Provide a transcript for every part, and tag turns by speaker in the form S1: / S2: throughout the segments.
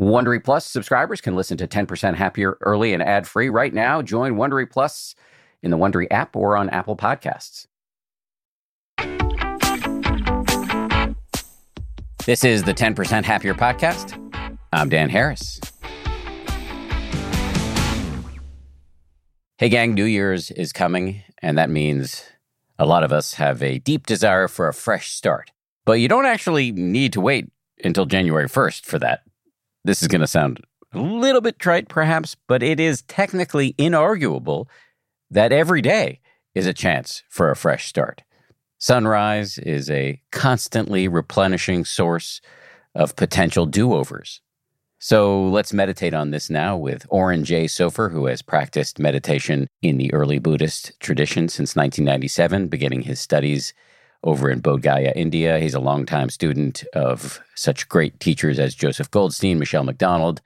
S1: Wondery Plus subscribers can listen to 10% Happier early and ad free right now. Join Wondery Plus in the Wondery app or on Apple Podcasts. This is the 10% Happier podcast. I'm Dan Harris. Hey, gang, New Year's is coming, and that means a lot of us have a deep desire for a fresh start. But you don't actually need to wait until January 1st for that. This is going to sound a little bit trite, perhaps, but it is technically inarguable that every day is a chance for a fresh start. Sunrise is a constantly replenishing source of potential do overs. So let's meditate on this now with Oren Jay Sofer, who has practiced meditation in the early Buddhist tradition since 1997, beginning his studies over in Bodh Gaya, India. He's a longtime student of such great teachers as Joseph Goldstein, Michele McDonald,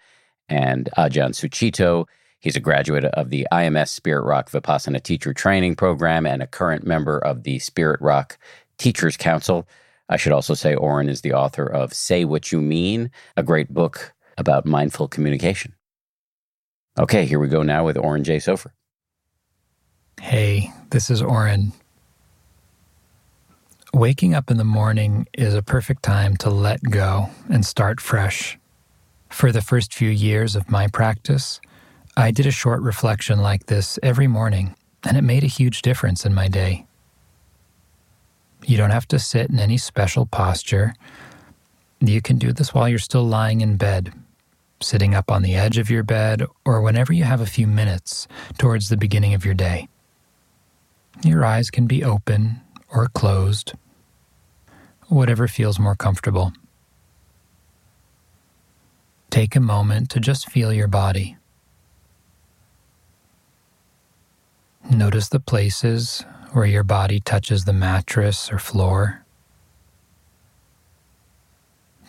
S1: and Ajahn Sucitto. He's a graduate of the IMS Spirit Rock Vipassana Teacher Training Program and a current member of the Spirit Rock Teachers Council. I should also say Oren is the author of Say What You Mean, a great book about mindful communication. Okay, here we go now with Oren Jay Sofer.
S2: Hey, this is Oren. Waking up in the morning is a perfect time to let go and start fresh. For the first few years of my practice, I did a short reflection like this every morning, and it made a huge difference in my day. You don't have to sit in any special posture. You can do this while you're still lying in bed, sitting up on the edge of your bed, or whenever you have a few minutes towards the beginning of your day. Your eyes can be open or closed whatever feels more comfortable. Take a moment to just feel your body. Notice the places where your body touches the mattress or floor.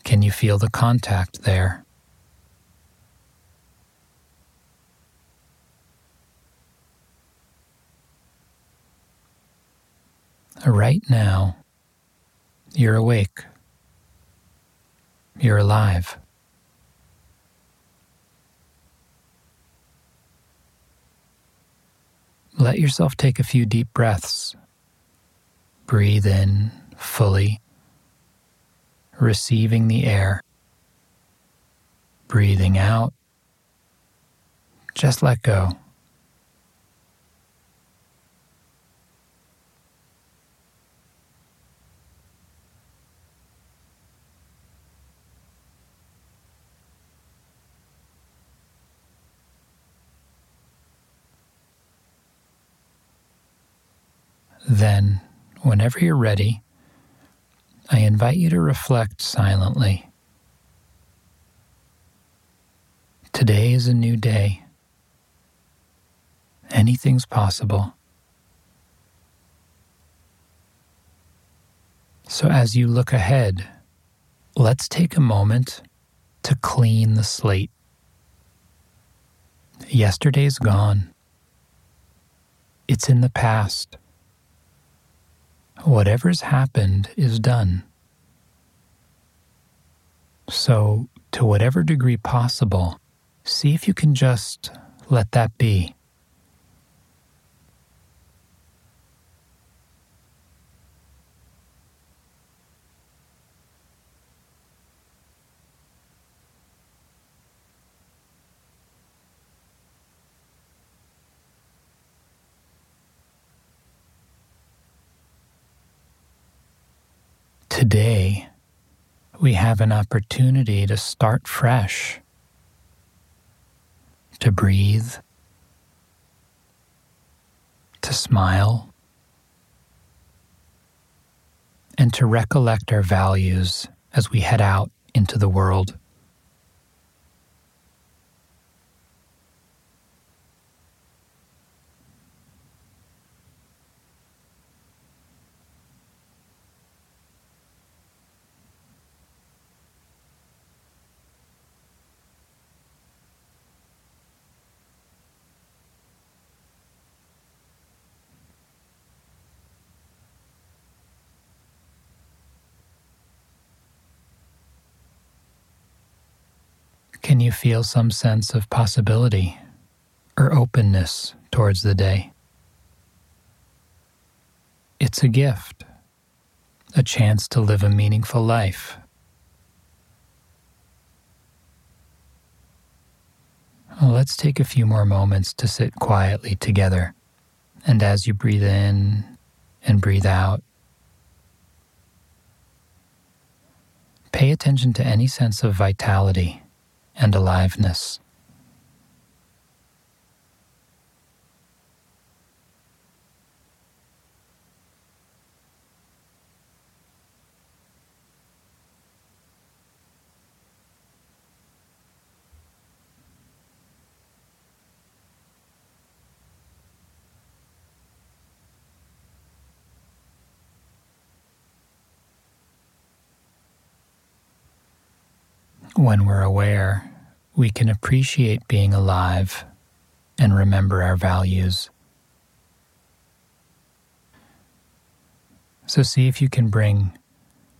S2: Can you feel the contact there? Right now, you're awake. You're alive. Let yourself take a few deep breaths. Breathe in fully, receiving the air. Breathing out. Just let go. Then, whenever you're ready, I invite you to reflect silently. Today is a new day. Anything's possible. So, as you look ahead, let's take a moment to clean the slate. Yesterday's gone, it's in the past. Whatever's happened is done. So, to whatever degree possible, see if you can just let that be. Today, we have an opportunity to start fresh, to breathe, to smile, and to recollect our values as we head out into the world. Can you feel some sense of possibility or openness towards the day? It's a gift, a chance to live a meaningful life. Let's take a few more moments to sit quietly together. And as you breathe in and breathe out, pay attention to any sense of vitality and aliveness. When we're aware, we can appreciate being alive and remember our values. So, see if you can bring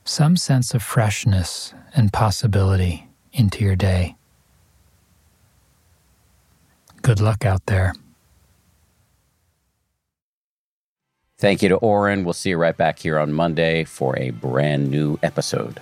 S2: some sense of freshness and possibility into your day. Good luck out there.
S1: Thank you to Oren. We'll see you right back here on Monday for a brand new episode.